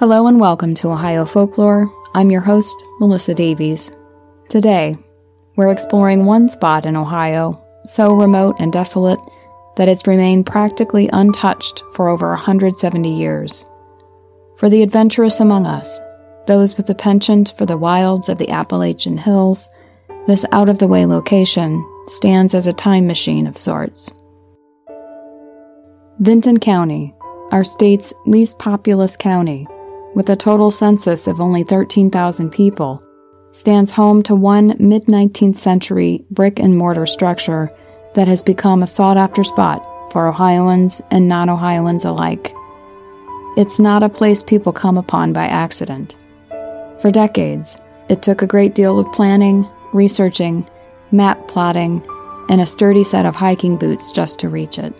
Hello and welcome to Ohio Folklore. I'm your host, Melissa Davies. Today, we're exploring one spot in Ohio so remote and desolate that it's remained practically untouched for over 170 years. For the adventurous among us, those with a penchant for the wilds of the Appalachian Hills, this out of the way location stands as a time machine of sorts. Vinton County, our state's least populous county, with a total census of only 13,000 people, stands home to one mid 19th century brick and mortar structure that has become a sought after spot for Ohioans and non Ohioans alike. It's not a place people come upon by accident. For decades, it took a great deal of planning, researching, map plotting, and a sturdy set of hiking boots just to reach it.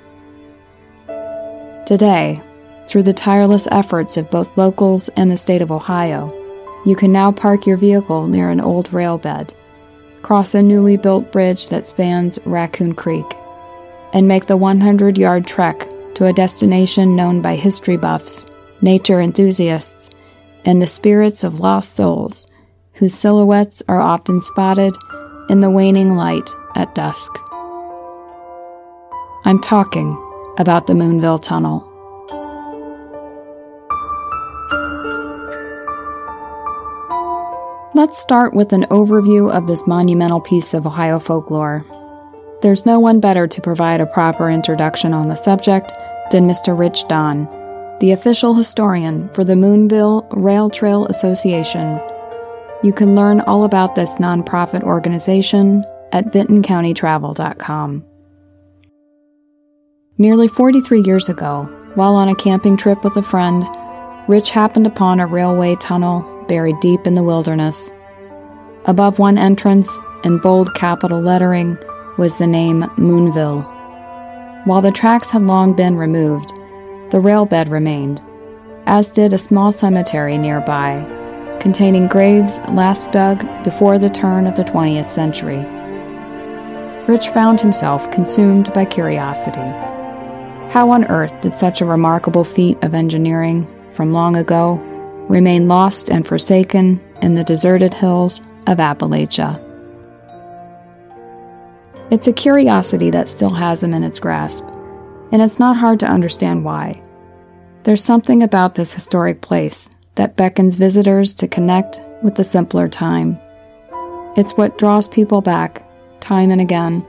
Today, through the tireless efforts of both locals and the state of Ohio, you can now park your vehicle near an old rail bed, cross a newly built bridge that spans Raccoon Creek, and make the 100 yard trek to a destination known by history buffs, nature enthusiasts, and the spirits of lost souls whose silhouettes are often spotted in the waning light at dusk. I'm talking about the Moonville Tunnel. Let's start with an overview of this monumental piece of Ohio folklore. There's no one better to provide a proper introduction on the subject than Mr. Rich Don, the official historian for the Moonville Rail Trail Association. You can learn all about this nonprofit organization at vintoncountytravel.com. Nearly 43 years ago, while on a camping trip with a friend, Rich happened upon a railway tunnel buried deep in the wilderness. Above one entrance, in bold capital lettering, was the name Moonville. While the tracks had long been removed, the rail bed remained, as did a small cemetery nearby, containing graves last dug before the turn of the 20th century. Rich found himself consumed by curiosity. How on earth did such a remarkable feat of engineering from long ago remain lost and forsaken in the deserted hills of Appalachia. It's a curiosity that still has him in its grasp, and it's not hard to understand why. There's something about this historic place that beckons visitors to connect with the simpler time. It's what draws people back, time and again,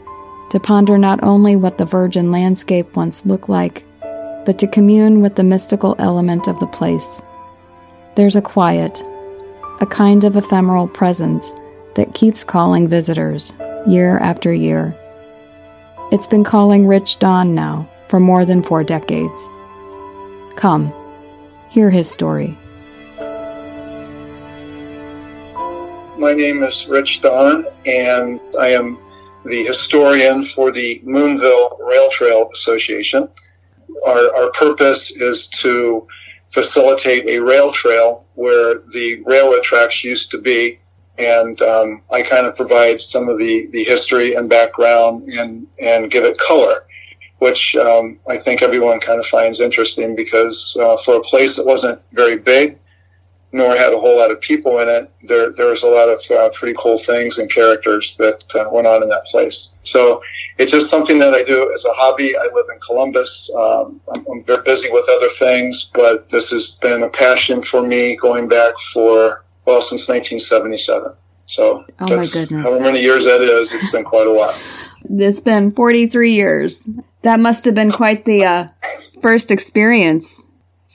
to ponder not only what the virgin landscape once looked like, but to commune with the mystical element of the place. There's a quiet, a kind of ephemeral presence that keeps calling visitors year after year. It's been calling Rich Don now for more than four decades. Come, hear his story. My name is Rich Don, and I am the historian for the Moonville Rail Trail Association our, our purpose is to facilitate a rail trail where the railroad tracks used to be. And um, I kind of provide some of the, the history and background and, and give it color, which um, I think everyone kind of finds interesting because uh, for a place that wasn't very big, nor had a whole lot of people in it, there, there was a lot of uh, pretty cool things and characters that uh, went on in that place. So it's just something that I do as a hobby. I live in Columbus. Um, I'm, I'm, very busy with other things, but this has been a passion for me going back for, well, since 1977. So, oh my goodness. However many years that is, it's been quite a while. It's been 43 years. That must have been quite the uh, first experience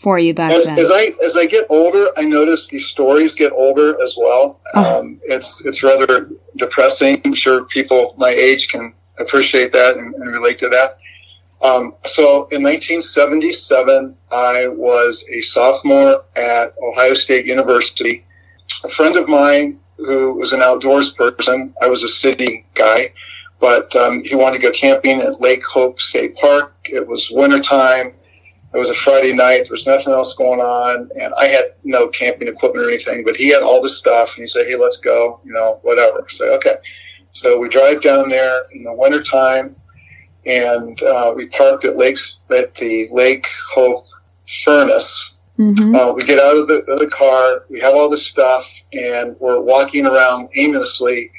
for you back as, then. As I as I get older, I notice these stories get older as well. Oh. Um, it's it's rather depressing. I'm sure people my age can appreciate that and, and relate to that. Um, so in 1977, I was a sophomore at Ohio State University. A friend of mine who was an outdoors person, I was a city guy, but um, he wanted to go camping at Lake Hope State Park. It was wintertime. It was a Friday night. There was nothing else going on, and I had no camping equipment or anything. But he had all this stuff, and he said, "Hey, let's go." You know, whatever. So okay. So we drive down there in the wintertime and uh, we parked at lakes at the Lake Hope Furnace Mm-hmm. Uh, we get out of the, of the car, we have all this stuff, and we're walking around aimlessly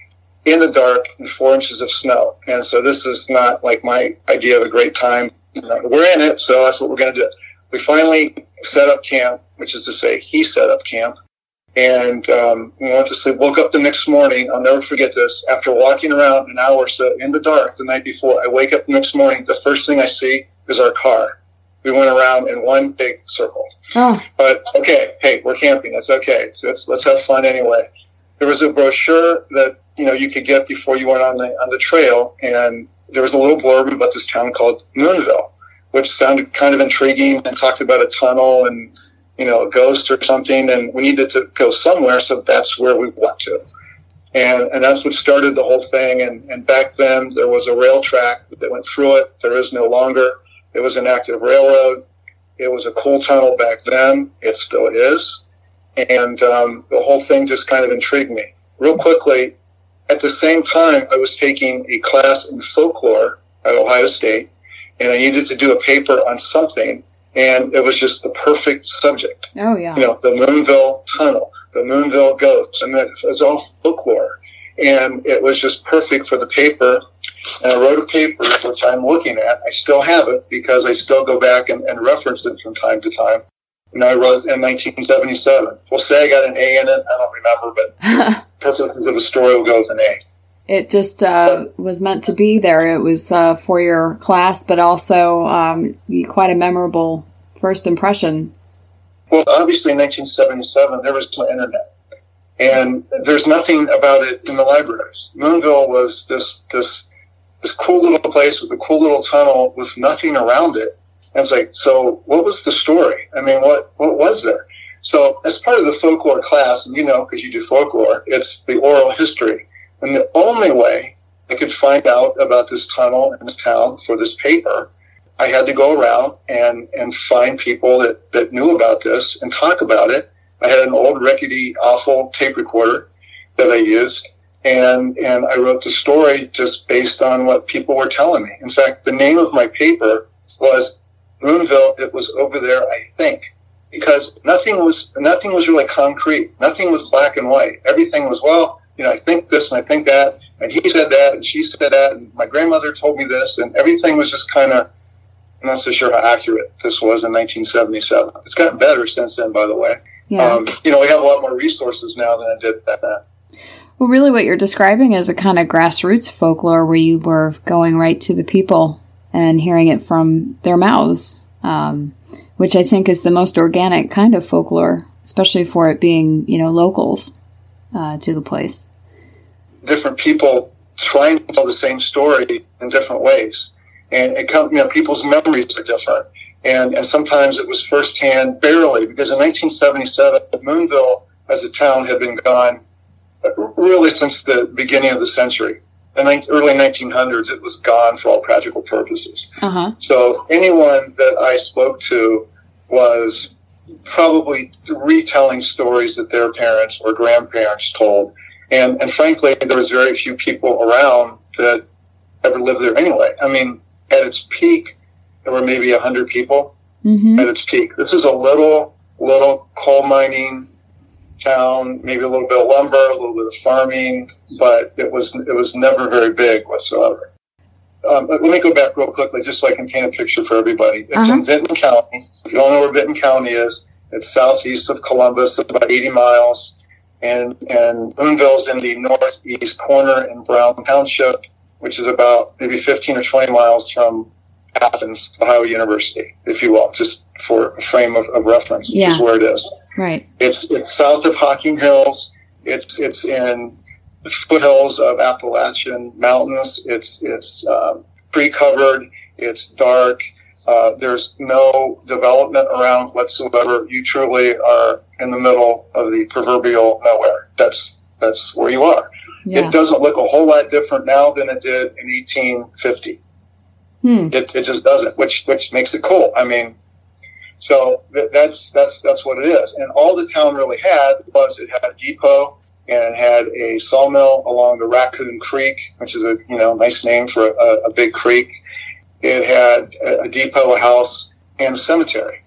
in the dark in four inches of snow. And so this is not like my idea of a great time. We're in it, so that's what we're going to do. We finally set up camp, which is to say, he set up camp. And um, we went to sleep. Woke up the next morning. I'll never forget this. After walking around an hour or so in the dark the night before, I wake up the next morning. The first thing I see is our car. We went around in one big circle. Oh. But okay, hey, we're camping. That's okay. So let's let's have fun anyway. There was a brochure that you know you could get before you went on the on the trail, and there was a little blurb about this town called Moonville, which sounded kind of intriguing and talked about a tunnel and you know a ghost or something, and we needed to go somewhere, so that's where we went to. And, and that's what started the whole thing. And, and back then, there was a rail track that went through it. There is no longer. It was an active railroad. It was a coal tunnel back then. It still is. And um, the whole thing just kind of intrigued me. Real quickly, at the same time, I was taking a class in folklore at Ohio State, and I needed to do a paper on something, and it was just the perfect subject. Oh, yeah. You know, the Moonville Tunnel, the Moonville Ghosts, and it was all folklore. And it was just perfect for the paper. And I wrote a paper, which I'm looking at. I still have it because I still go back and, and reference it from time to time. And I wrote in 1977. We'll say I got an A in it. I don't remember, but purposes of a story, will go with an A. It just uh, was meant to be there. It was uh, for your class, but also um, quite a memorable first impression. Well, obviously, in 1977, there was no internet, and there's nothing about it in the libraries. Moonville was this this this cool little place with a cool little tunnel with nothing around it and it's like, so what was the story? I mean, what, what was there? So as part of the folklore class, and you know, because you do folklore, it's the oral history. And the only way I could find out about this tunnel in this town for this paper, I had to go around and, and find people that, that knew about this and talk about it. I had an old rickety, awful tape recorder that I used and and I wrote the story just based on what people were telling me. In fact, the name of my paper was Moonville, it was over there, I think, because nothing was nothing was really concrete. Nothing was black and white. Everything was well, you know, I think this and I think that, and he said that, and she said that, and my grandmother told me this, and everything was just kind of. I'm not so sure how accurate this was in 1977. It's gotten better since then, by the way. Yeah. Um, you know, we have a lot more resources now than I did back then. Well, really, what you're describing is a kind of grassroots folklore where you were going right to the people and hearing it from their mouths, um, which I think is the most organic kind of folklore, especially for it being, you know, locals uh, to the place. Different people trying to tell the same story in different ways. And it come, you know, people's memories are different. And, and sometimes it was firsthand, barely, because in 1977, Moonville as a town had been gone really since the beginning of the century the early 1900s, it was gone for all practical purposes. Uh-huh. So anyone that I spoke to was probably retelling stories that their parents or grandparents told. And, and frankly, there was very few people around that ever lived there anyway. I mean, at its peak, there were maybe 100 people mm-hmm. at its peak. This is a little, little coal mining town, maybe a little bit of lumber, a little bit of farming, but it was it was never very big whatsoever. Um, let me go back real quickly just so I can paint a picture for everybody. It's uh-huh. in Vinton County. If you don't know where Vinton County is, it's southeast of Columbus, about 80 miles. And, and Moonville's in the northeast corner in Brown Township, which is about maybe 15 or 20 miles from Athens, Ohio University, if you will, just for a frame of, of reference, yeah. which is where it is. Right. It's it's south of Hocking Hills. It's it's in the foothills of Appalachian Mountains. It's it's uh, tree covered. It's dark. Uh, there's no development around whatsoever. You truly are in the middle of the proverbial nowhere. That's that's where you are. Yeah. It doesn't look a whole lot different now than it did in 1850. Hmm. It, it just doesn't, which which makes it cool. I mean, so th- that's that's that's what it is. And all the town really had was it had a depot and had a sawmill along the Raccoon Creek, which is a you know nice name for a, a big creek. It had a, a depot, a house, and a cemetery.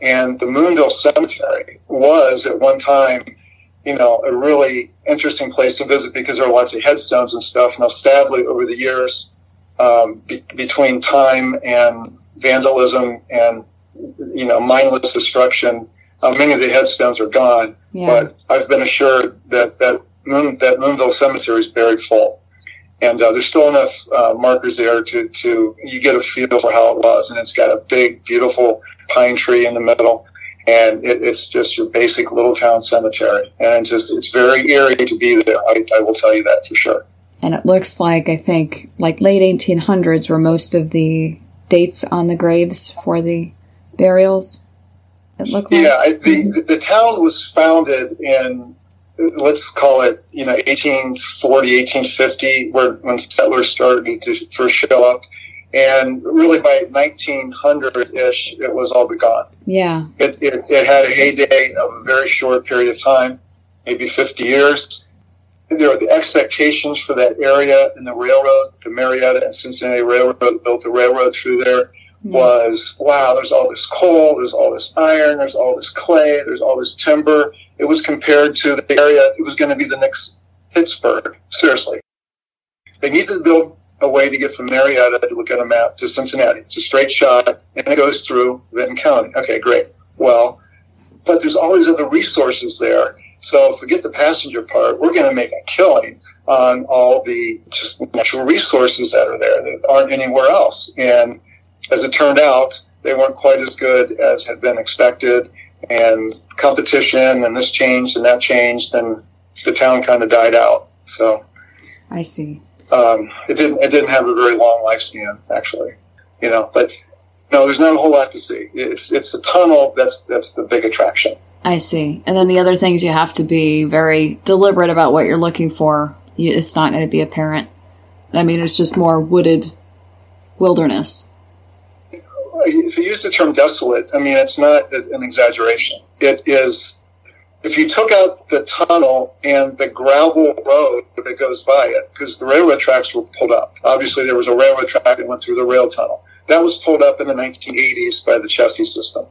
And the Moonville Cemetery was at one time, you know, a really interesting place to visit because there are lots of headstones and stuff. Now, sadly, over the years, um, be- between time and vandalism and, you know, mindless destruction, uh, many of the headstones are gone. Yeah. But I've been assured that that, Moon, that Moonville Cemetery is buried full. And uh, there's still enough uh, markers there to, to you get a feel for how it was. And it's got a big beautiful pine tree in the middle. And it, it's just your basic little town cemetery. And just it's very eerie to be there. I, I will tell you that for sure. And it looks like i think like late 1800s were most of the dates on the graves for the burials it looked like yeah the, the town was founded in let's call it, you know, 1840, 1850, where, when settlers started to first show up. And really by 1900 ish, it was all but gone. Yeah. It, it, it, had a heyday of a very short period of time, maybe 50 years. There were the expectations for that area and the railroad, the Marietta and Cincinnati Railroad built the railroad through there was wow, there's all this coal, there's all this iron, there's all this clay, there's all this timber. It was compared to the area, it was going to be the next Pittsburgh. Seriously. They needed to build a way to get from Marietta to look at a map to Cincinnati. It's a straight shot and it goes through Vinton County. Okay, great. Well, but there's all these other resources there. So forget the passenger part. We're going to make a killing on all the just natural resources that are there that aren't anywhere else. And as it turned out, they weren't quite as good as had been expected. And competition and this changed and that changed, and the town kind of died out. So I see. Um, it didn't. It didn't have a very long lifespan, actually. You know, but no, there's not a whole lot to see. It's it's the tunnel that's that's the big attraction. I see. And then the other things you have to be very deliberate about what you're looking for. It's not going to be apparent. I mean, it's just more wooded wilderness if you use the term desolate, I mean, it's not an exaggeration. It is, if you took out the tunnel and the gravel road that goes by it, because the railroad tracks were pulled up. Obviously, there was a railroad track that went through the rail tunnel. That was pulled up in the 1980s by the Chessie System.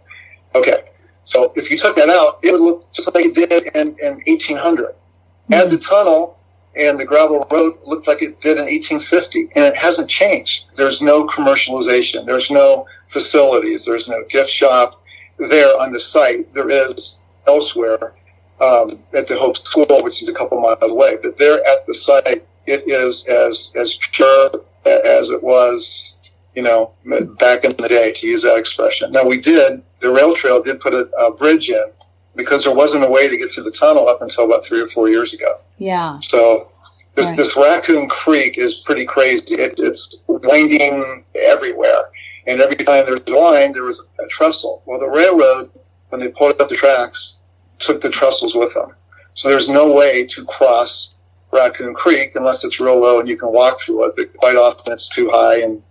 Okay. So if you took that out, it would look just like it did in, in 1800. Mm-hmm. Add the tunnel, and the gravel road looked like it did in 1850, and it hasn't changed. There's no commercialization. There's no facilities. There's no gift shop there on the site. There is elsewhere um, at the Hope School, which is a couple miles away. But there at the site, it is as as pure as it was, you know, back in the day, to use that expression. Now we did the rail trail did put a, a bridge in because there wasn't a way to get to the tunnel up until about three or four years ago. Yeah. So this, right. this Raccoon Creek is pretty crazy. It, it's winding everywhere. And every time there's a line, there was a trestle. Well, the railroad, when they pulled up the tracks, took the trestles with them. So there's no way to cross Raccoon Creek unless it's real low and you can walk through it. But quite often it's too high and,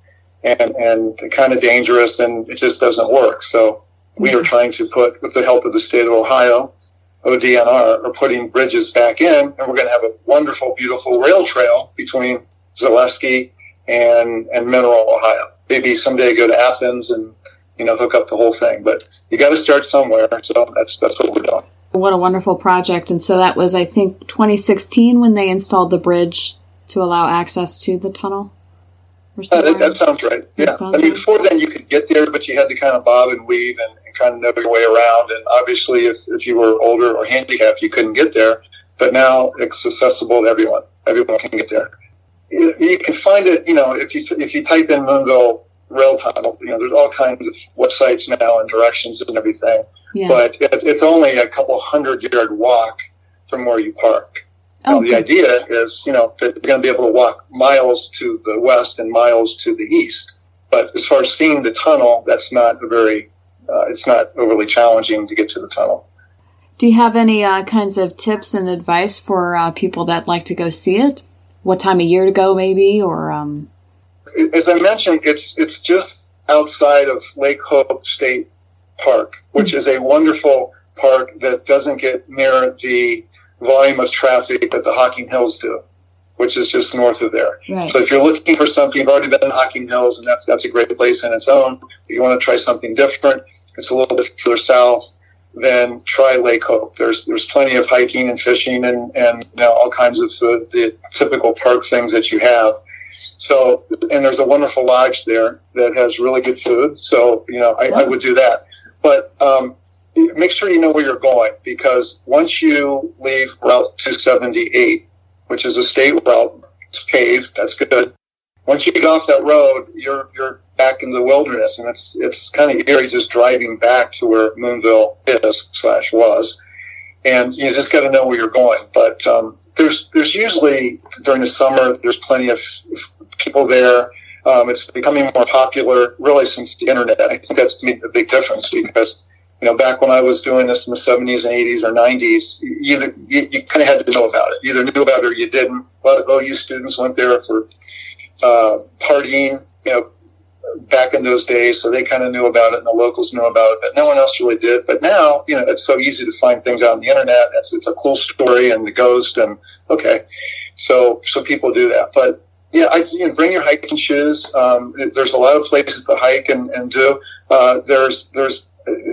and, and kind of dangerous and it just doesn't work. So we are trying to put, with the help of the state of Ohio, ODNR, are putting bridges back in, and we're going to have a wonderful, beautiful rail trail between Zaleski and and Mineral, Ohio. Maybe someday go to Athens and you know hook up the whole thing, but you got to start somewhere. So that's that's what we're doing. What a wonderful project! And so that was, I think, 2016 when they installed the bridge to allow access to the tunnel. That, that, sounds right. Yeah. Sounds I mean, right. before then you could get there, but you had to kind of bob and weave and kind of know your way around. And obviously, if, if you were older or handicapped, you couldn't get there. But now it's accessible to everyone. Everyone can get there. You, you can find it, you know, if you if you type in Moonville rail tunnel, you know, there's all kinds of websites now and directions and everything. Yeah. But it, it's only a couple hundred yard walk from where you park. Oh, the idea is, you know, that you're going to be able to walk miles to the west and miles to the east. But as far as seeing the tunnel, that's not a very, uh, it's not overly challenging to get to the tunnel. Do you have any uh, kinds of tips and advice for uh, people that like to go see it? What time of year to go, maybe, or? Um... As I mentioned, it's it's just outside of Lake Hope State Park, which mm-hmm. is a wonderful park that doesn't get near the volume of traffic that the Hocking Hills do. Which is just north of there. Right. So if you're looking for something, you've already been in Hocking Hills, and that's that's a great place in its own. If you want to try something different, it's a little bit further south. Then try Lake Hope. There's there's plenty of hiking and fishing and and you know, all kinds of the, the typical park things that you have. So and there's a wonderful lodge there that has really good food. So you know I, I would do that. But um, make sure you know where you're going because once you leave Route 278, which is a state route, it's paved. That's good. Once you get off that road, you're you're back in the wilderness, and it's it's kind of eerie just driving back to where Moonville is slash was, and you just got to know where you're going. But um, there's there's usually during the summer there's plenty of people there. Um, it's becoming more popular really since the internet. I think that's made a big difference because you know, back when I was doing this in the 70s and 80s or 90s, you, you, you kind of had to know about it. You either knew about it or you didn't. A lot of OU students went there for uh, partying, you know, back in those days, so they kind of knew about it and the locals knew about it, but no one else really did. But now, you know, it's so easy to find things out on the internet. It's, it's a cool story and the ghost and okay. So, so people do that. But yeah, I, you know, bring your hiking shoes. Um, there's a lot of places to hike and, and do. Uh, there's, there's,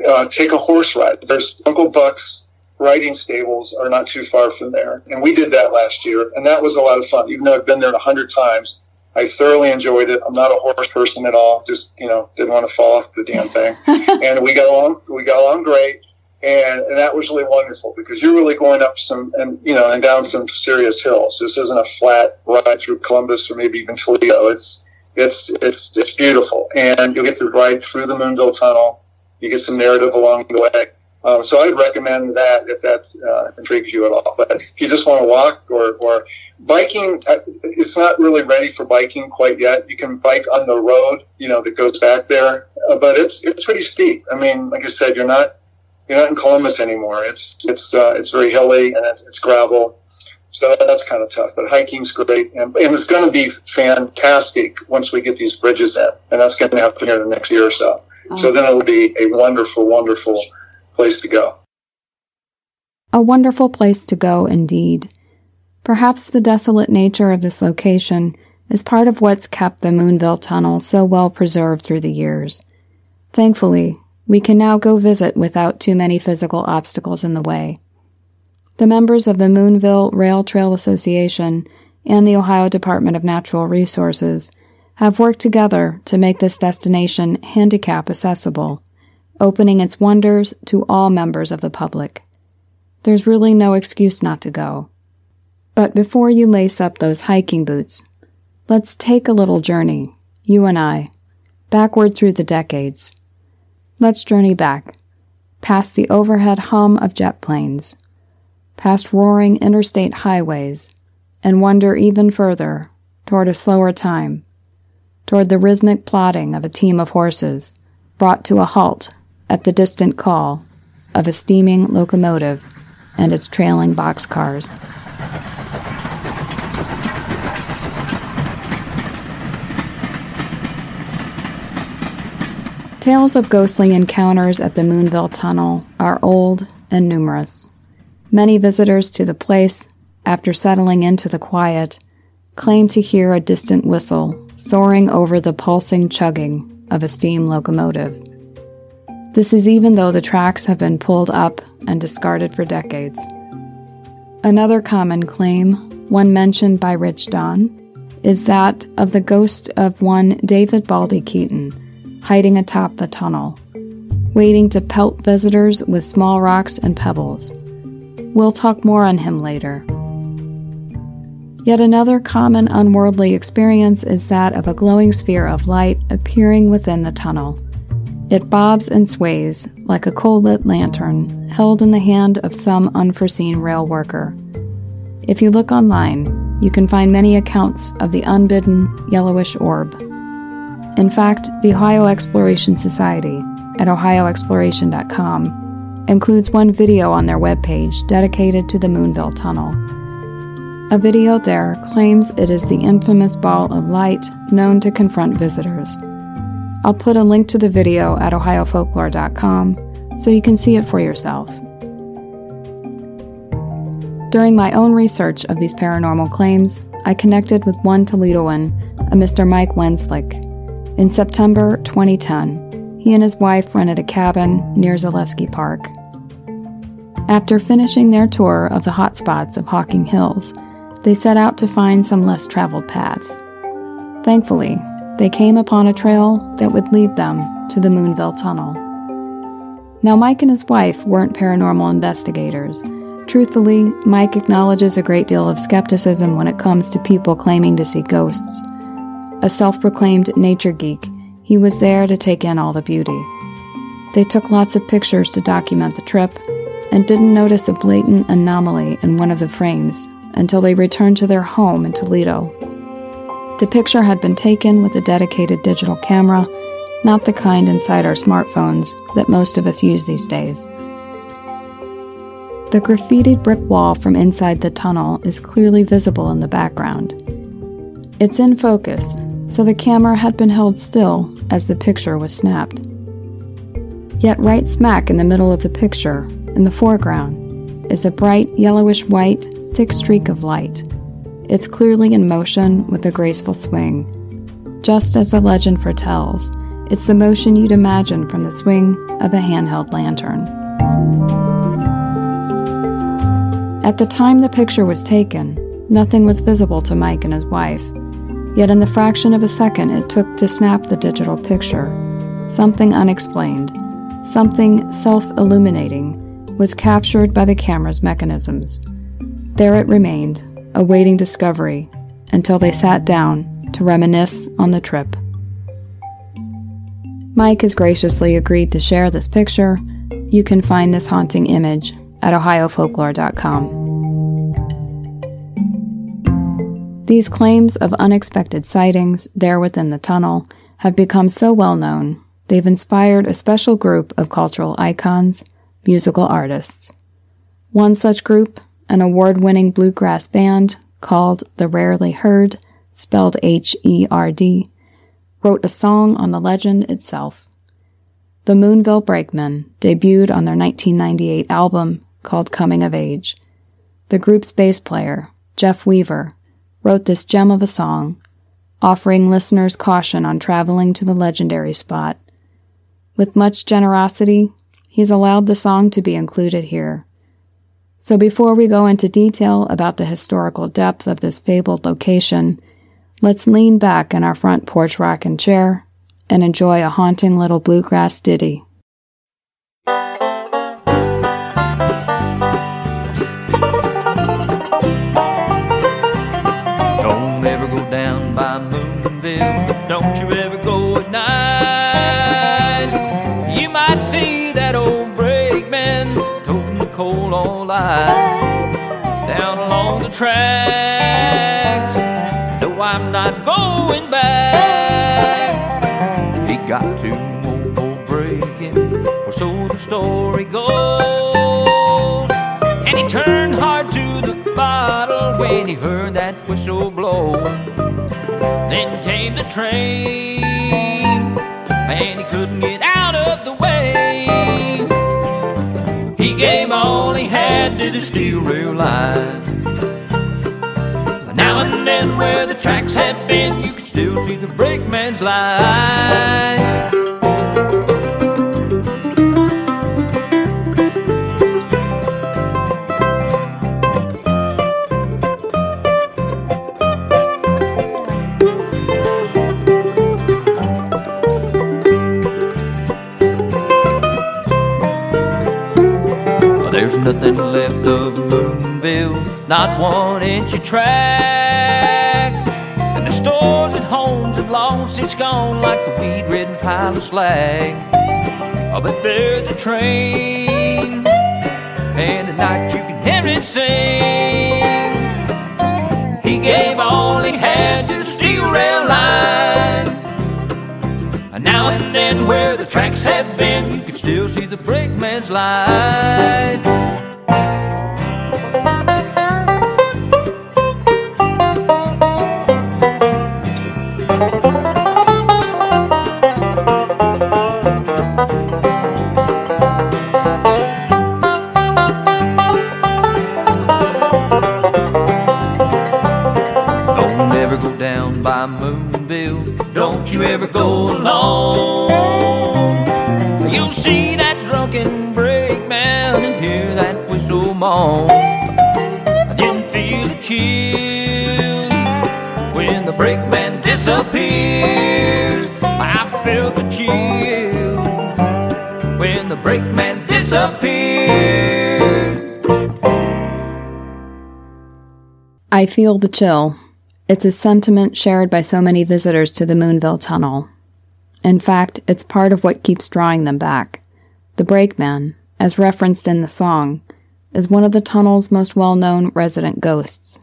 uh, take a horse ride. There's Uncle Buck's riding stables are not too far from there. And we did that last year and that was a lot of fun. Even though I've been there a hundred times, I thoroughly enjoyed it. I'm not a horse person at all. Just, you know, didn't want to fall off the damn thing. and we got along, we got along great. And, and that was really wonderful because you're really going up some and, you know, and down some serious hills. This isn't a flat ride through Columbus or maybe even Toledo. It's, it's, it's, it's beautiful. And you'll get to ride through the Moonville Tunnel. You get some narrative along the way. Um, so I'd recommend that if that uh, intrigues you at all. But if you just want to walk or, or biking, uh, it's not really ready for biking quite yet. You can bike on the road, you know, that goes back there, uh, but it's it's pretty steep. I mean, like I said, you're not you're not in Columbus anymore. It's it's uh, it's very hilly and it's, it's gravel. So that's kind of tough, but hiking's great, and, and it's going to be fantastic once we get these bridges in, and that's going to happen here the next year or so. Oh. So then it'll be a wonderful, wonderful place to go. A wonderful place to go, indeed. Perhaps the desolate nature of this location is part of what's kept the Moonville Tunnel so well preserved through the years. Thankfully, we can now go visit without too many physical obstacles in the way. The members of the Moonville Rail Trail Association and the Ohio Department of Natural Resources have worked together to make this destination handicap accessible opening its wonders to all members of the public. There's really no excuse not to go. But before you lace up those hiking boots, let's take a little journey, you and I, backward through the decades. Let's journey back, past the overhead hum of jet planes, past roaring interstate highways, and wander even further toward a slower time, toward the rhythmic plodding of a team of horses brought to a halt at the distant call of a steaming locomotive and its trailing boxcars. Tales of ghostly encounters at the Moonville Tunnel are old and numerous. Many visitors to the place, after settling into the quiet, claim to hear a distant whistle soaring over the pulsing chugging of a steam locomotive. This is even though the tracks have been pulled up and discarded for decades. Another common claim, one mentioned by Rich Don, is that of the ghost of one David Baldy Keaton, hiding atop the tunnel, waiting to pelt visitors with small rocks and pebbles. We'll talk more on him later. Yet another common unworldly experience is that of a glowing sphere of light appearing within the tunnel. It bobs and sways like a coal lit lantern held in the hand of some unforeseen rail worker. If you look online, you can find many accounts of the unbidden yellowish orb. In fact, the Ohio Exploration Society at ohioexploration.com includes one video on their webpage dedicated to the Moonville Tunnel. A video there claims it is the infamous ball of light known to confront visitors. I'll put a link to the video at ohiofolklore.com so you can see it for yourself. During my own research of these paranormal claims, I connected with one Toledoan, a Mr. Mike Wenslick. In September 2010, he and his wife rented a cabin near Zaleski Park. After finishing their tour of the hotspots of Hocking Hills, they set out to find some less traveled paths. Thankfully, they came upon a trail that would lead them to the Moonville Tunnel. Now, Mike and his wife weren't paranormal investigators. Truthfully, Mike acknowledges a great deal of skepticism when it comes to people claiming to see ghosts. A self proclaimed nature geek, he was there to take in all the beauty. They took lots of pictures to document the trip and didn't notice a blatant anomaly in one of the frames until they returned to their home in Toledo. The picture had been taken with a dedicated digital camera, not the kind inside our smartphones that most of us use these days. The graffitied brick wall from inside the tunnel is clearly visible in the background. It's in focus, so the camera had been held still as the picture was snapped. Yet, right smack in the middle of the picture, in the foreground, is a bright yellowish white, thick streak of light. It's clearly in motion with a graceful swing. Just as the legend foretells, it's the motion you'd imagine from the swing of a handheld lantern. At the time the picture was taken, nothing was visible to Mike and his wife. Yet, in the fraction of a second it took to snap the digital picture, something unexplained, something self illuminating, was captured by the camera's mechanisms. There it remained, awaiting discovery, until they sat down to reminisce on the trip. Mike has graciously agreed to share this picture. You can find this haunting image at ohiofolklore.com. These claims of unexpected sightings there within the tunnel have become so well known, they've inspired a special group of cultural icons, musical artists. One such group an award winning bluegrass band called The Rarely Herd, spelled H E R D, wrote a song on the legend itself. The Moonville Brakemen debuted on their 1998 album called Coming of Age. The group's bass player, Jeff Weaver, wrote this gem of a song, offering listeners caution on traveling to the legendary spot. With much generosity, he's allowed the song to be included here. So before we go into detail about the historical depth of this fabled location, let's lean back in our front porch rocking chair and enjoy a haunting little bluegrass ditty. Coal down along the tracks. No, I'm not going back. He got too old for breaking, or so the story goes. And he turned hard to the bottle when he heard that whistle blow. Then came the train, and he couldn't get out of the way. He gave all he had to the steel rail line. Now and then, where the tracks had been, you could still see the brakeman's light. There's nothing not one inch of track. And the stores and homes have long since gone like the weed ridden pile of slag. Oh, but there's a train, and at night you can hear it sing. He gave all he had to the steel rail line. And now and then, where the tracks have been, you can still see the brakeman's light. Bill, don't you ever go alone. You'll see that drunken brakeman and hear that whistle moan. I didn't feel a chill when the brakeman disappears. I felt the chill when the brakeman disappears. I feel the chill. It's a sentiment shared by so many visitors to the Moonville Tunnel. In fact, it's part of what keeps drawing them back. The brakeman, as referenced in the song, is one of the tunnel's most well known resident ghosts.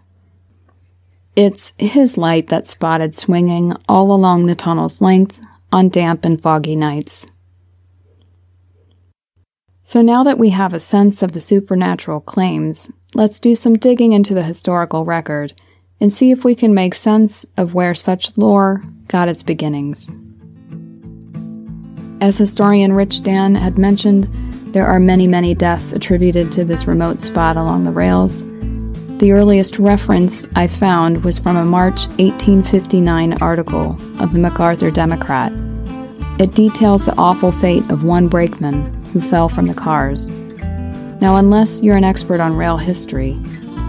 It's his light that's spotted swinging all along the tunnel's length on damp and foggy nights. So now that we have a sense of the supernatural claims, let's do some digging into the historical record and see if we can make sense of where such lore got its beginnings. As historian Rich Dan had mentioned, there are many, many deaths attributed to this remote spot along the rails. The earliest reference I found was from a March 1859 article of the McArthur Democrat. It details the awful fate of one brakeman who fell from the cars. Now, unless you're an expert on rail history,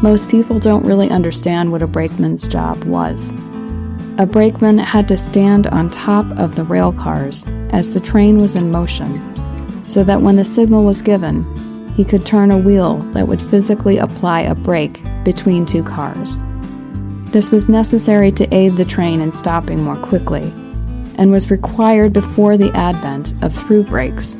most people don't really understand what a brakeman's job was. A brakeman had to stand on top of the rail cars as the train was in motion, so that when the signal was given, he could turn a wheel that would physically apply a brake between two cars. This was necessary to aid the train in stopping more quickly, and was required before the advent of through brakes,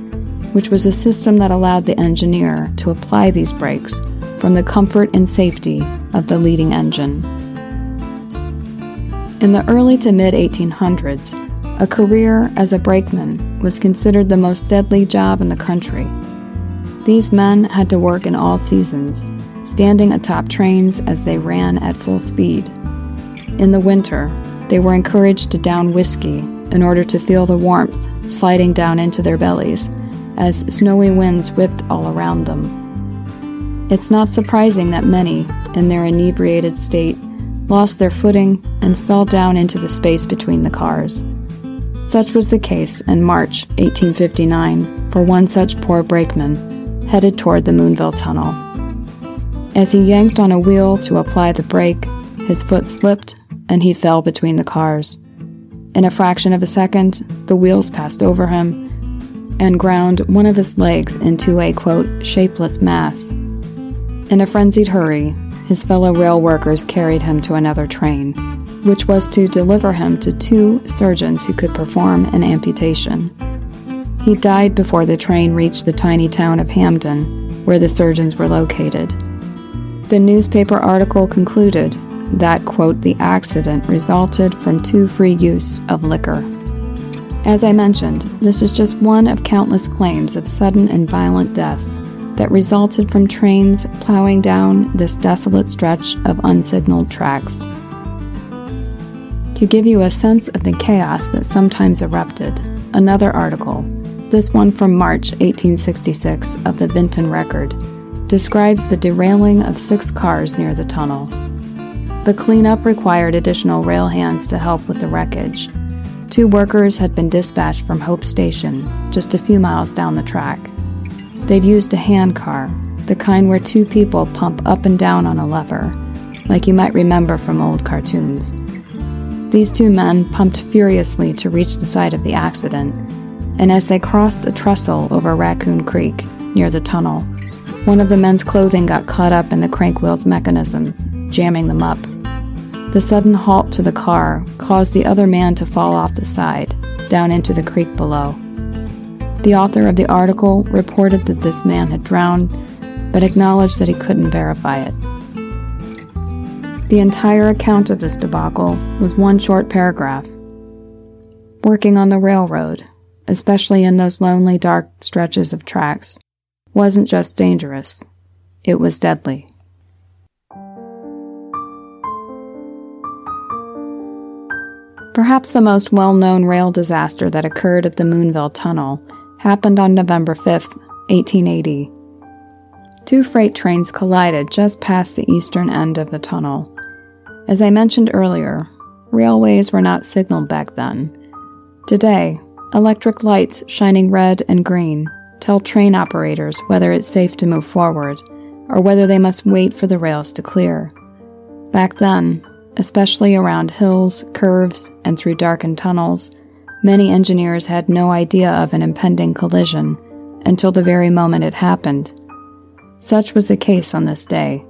which was a system that allowed the engineer to apply these brakes from the comfort and safety of the leading engine. In the early to mid 1800s, a career as a brakeman was considered the most deadly job in the country. These men had to work in all seasons, standing atop trains as they ran at full speed. In the winter, they were encouraged to down whiskey in order to feel the warmth sliding down into their bellies as snowy winds whipped all around them. It's not surprising that many, in their inebriated state, lost their footing, and fell down into the space between the cars. Such was the case in March 1859 for one such poor brakeman headed toward the Moonville Tunnel. As he yanked on a wheel to apply the brake, his foot slipped and he fell between the cars. In a fraction of a second, the wheels passed over him and ground one of his legs into a quote, shapeless mass. In a frenzied hurry, his fellow rail workers carried him to another train, which was to deliver him to two surgeons who could perform an amputation. He died before the train reached the tiny town of Hamden, where the surgeons were located. The newspaper article concluded that, quote, the accident resulted from too free use of liquor. As I mentioned, this is just one of countless claims of sudden and violent deaths that resulted from trains plowing down this desolate stretch of unsignaled tracks. To give you a sense of the chaos that sometimes erupted, another article, this one from March 1866 of the Vinton Record, describes the derailing of six cars near the tunnel. The cleanup required additional rail hands to help with the wreckage. Two workers had been dispatched from Hope Station, just a few miles down the track. They'd used a hand car, the kind where two people pump up and down on a lever, like you might remember from old cartoons. These two men pumped furiously to reach the site of the accident, and as they crossed a trestle over Raccoon Creek, near the tunnel, one of the men's clothing got caught up in the crank wheel's mechanisms, jamming them up. The sudden halt to the car caused the other man to fall off the side, down into the creek below. The author of the article reported that this man had drowned, but acknowledged that he couldn't verify it. The entire account of this debacle was one short paragraph. Working on the railroad, especially in those lonely, dark stretches of tracks, wasn't just dangerous, it was deadly. Perhaps the most well known rail disaster that occurred at the Moonville Tunnel happened on November 5, 1880. Two freight trains collided just past the eastern end of the tunnel. As I mentioned earlier, railways were not signaled back then. Today, electric lights shining red and green tell train operators whether it's safe to move forward or whether they must wait for the rails to clear. Back then, especially around hills, curves, and through darkened tunnels, many engineers had no idea of an impending collision until the very moment it happened. Such was the case on this day.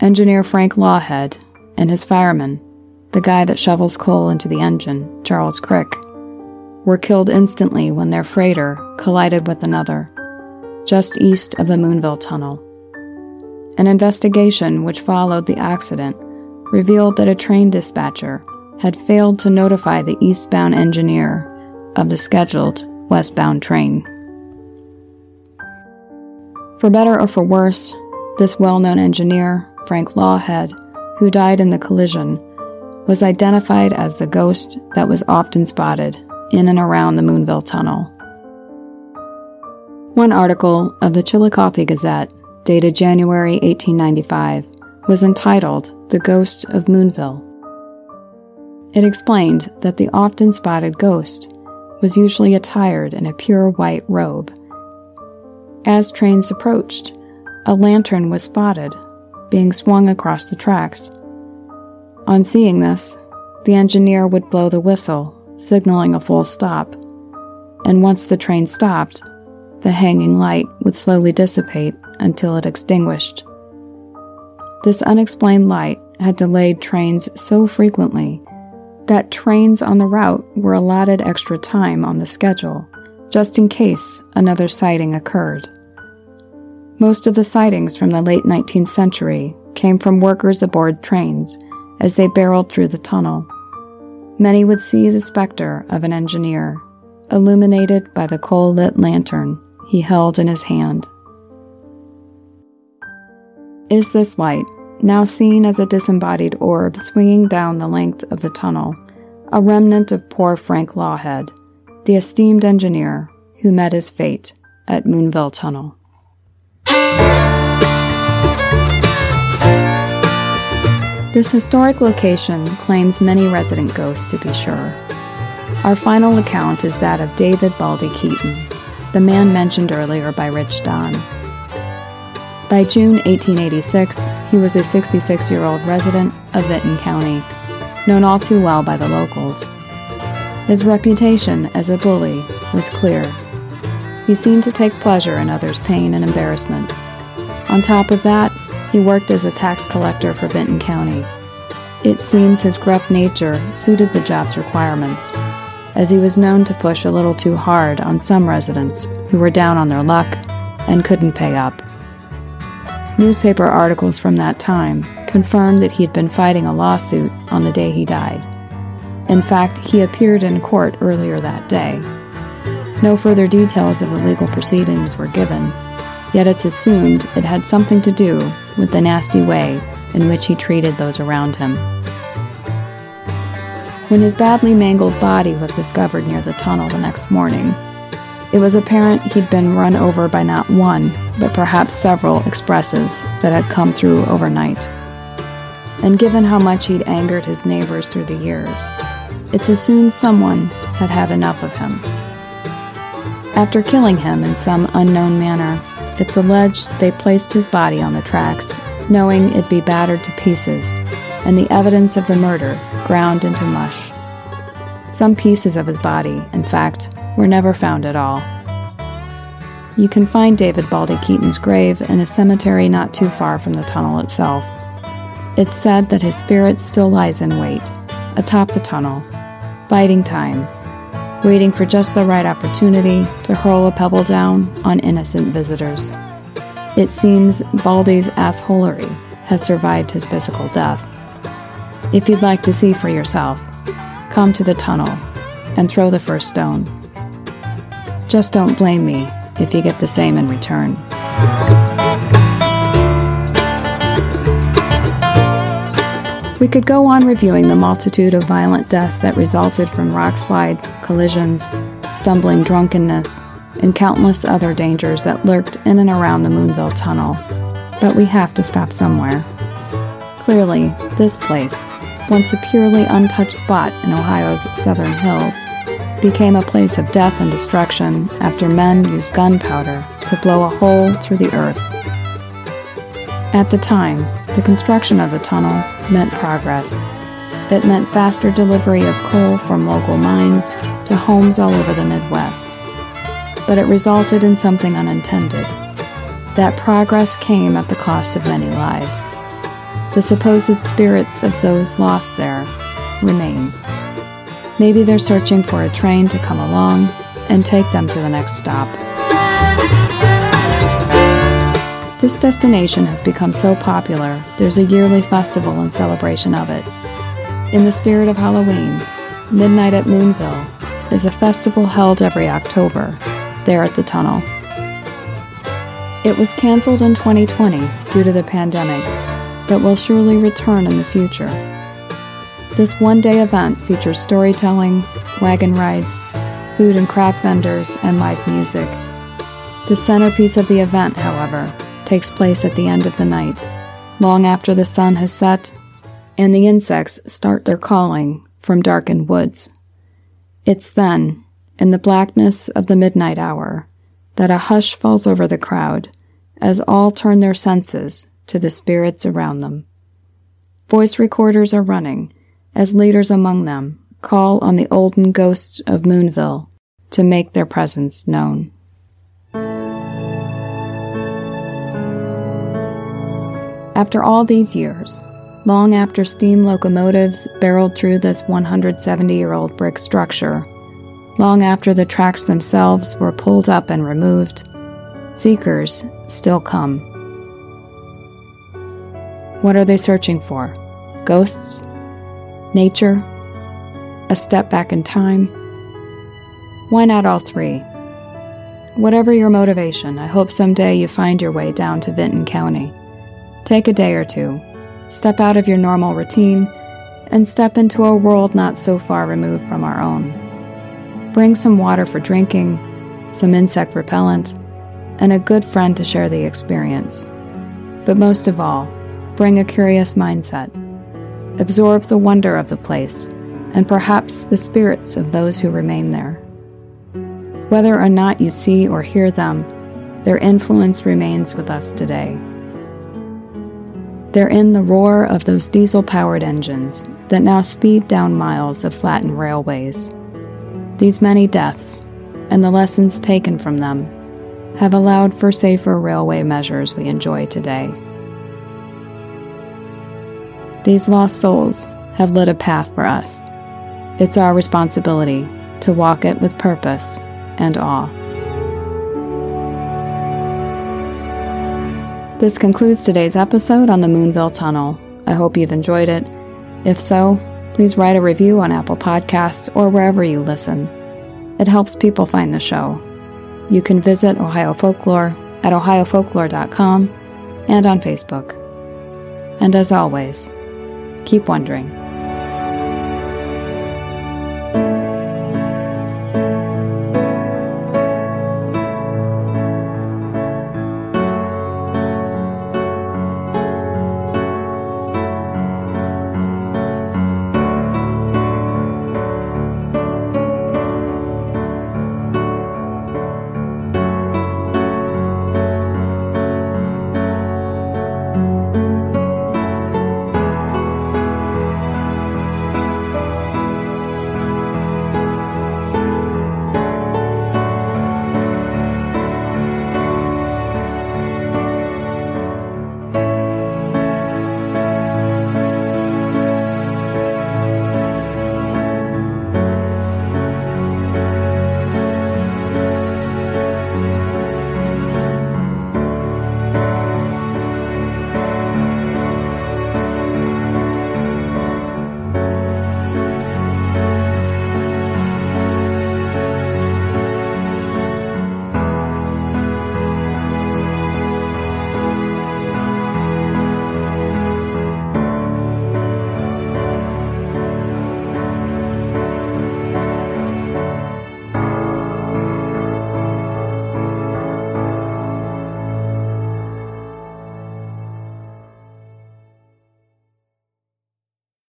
Engineer Frank Lawhead and his fireman, the guy that shovels coal into the engine, Charles Crick, were killed instantly when their freighter collided with another, just east of the Moonville Tunnel. An investigation which followed the accident revealed that a train dispatcher had failed to notify the eastbound engineer of the scheduled westbound train. For better or for worse, this well known engineer, Frank Lawhead, who died in the collision, was identified as the ghost that was often spotted in and around the Moonville Tunnel. One article of the Chillicothe Gazette, dated January 1895, was entitled The Ghost of Moonville. It explained that the often spotted ghost was usually attired in a pure white robe. As trains approached, a lantern was spotted, being swung across the tracks. On seeing this, the engineer would blow the whistle, signaling a full stop, and once the train stopped, the hanging light would slowly dissipate until it extinguished. This unexplained light had delayed trains so frequently that trains on the route were allotted extra time on the schedule, just in case another sighting occurred. Most of the sightings from the late 19th century came from workers aboard trains as they barreled through the tunnel. Many would see the specter of an engineer, illuminated by the coal lit lantern he held in his hand. Is this light now seen as a disembodied orb swinging down the length of the tunnel, a remnant of poor Frank Lawhead, the esteemed engineer who met his fate at Moonville Tunnel. This historic location claims many resident ghosts, to be sure. Our final account is that of David Baldy Keaton, the man mentioned earlier by Rich Don. By June 1886, he was a 66 year old resident of Vinton County, known all too well by the locals. His reputation as a bully was clear. He seemed to take pleasure in others' pain and embarrassment. On top of that, he worked as a tax collector for Vinton County. It seems his gruff nature suited the job's requirements, as he was known to push a little too hard on some residents who were down on their luck and couldn't pay up. Newspaper articles from that time confirmed that he had been fighting a lawsuit on the day he died. In fact, he appeared in court earlier that day. No further details of the legal proceedings were given, yet it's assumed it had something to do with the nasty way in which he treated those around him. When his badly mangled body was discovered near the tunnel the next morning, it was apparent he'd been run over by not one, but perhaps several expresses that had come through overnight. And given how much he'd angered his neighbors through the years, it's assumed someone had had enough of him. After killing him in some unknown manner, it's alleged they placed his body on the tracks, knowing it'd be battered to pieces, and the evidence of the murder ground into mush. Some pieces of his body, in fact, were never found at all. You can find David Baldy Keaton's grave in a cemetery not too far from the tunnel itself. It's said that his spirit still lies in wait, atop the tunnel, biding time, waiting for just the right opportunity to hurl a pebble down on innocent visitors. It seems Baldy's assholery has survived his physical death. If you'd like to see for yourself, come to the tunnel and throw the first stone. Just don't blame me if you get the same in return. We could go on reviewing the multitude of violent deaths that resulted from rock slides, collisions, stumbling drunkenness, and countless other dangers that lurked in and around the Moonville Tunnel. But we have to stop somewhere. Clearly, this place, once a purely untouched spot in Ohio's southern hills, became a place of death and destruction after men used gunpowder to blow a hole through the earth. At the time, the construction of the tunnel meant progress. It meant faster delivery of coal from local mines to homes all over the Midwest. But it resulted in something unintended. That progress came at the cost of many lives. The supposed spirits of those lost there remain. Maybe they're searching for a train to come along and take them to the next stop. This destination has become so popular, there's a yearly festival in celebration of it. In the spirit of Halloween, Midnight at Moonville is a festival held every October, there at the tunnel. It was canceled in 2020 due to the pandemic, but will surely return in the future. This one day event features storytelling, wagon rides, food and craft vendors, and live music. The centerpiece of the event, however, takes place at the end of the night, long after the sun has set and the insects start their calling from darkened woods. It's then, in the blackness of the midnight hour, that a hush falls over the crowd as all turn their senses to the spirits around them. Voice recorders are running as leaders among them call on the olden ghosts of Moonville to make their presence known. After all these years, long after steam locomotives barreled through this 170 year old brick structure, long after the tracks themselves were pulled up and removed, seekers still come. What are they searching for? Ghosts? Nature? A step back in time? Why not all three? Whatever your motivation, I hope someday you find your way down to Vinton County. Take a day or two, step out of your normal routine, and step into a world not so far removed from our own. Bring some water for drinking, some insect repellent, and a good friend to share the experience. But most of all, bring a curious mindset. Absorb the wonder of the place, and perhaps the spirits of those who remain there. Whether or not you see or hear them, their influence remains with us today. They're in the roar of those diesel powered engines that now speed down miles of flattened railways. These many deaths, and the lessons taken from them, have allowed for safer railway measures we enjoy today. These lost souls have lit a path for us. It's our responsibility to walk it with purpose and awe. This concludes today's episode on the Moonville Tunnel. I hope you've enjoyed it. If so, please write a review on Apple Podcasts or wherever you listen. It helps people find the show. You can visit Ohio Folklore at ohiofolklore.com and on Facebook. And as always, keep wondering.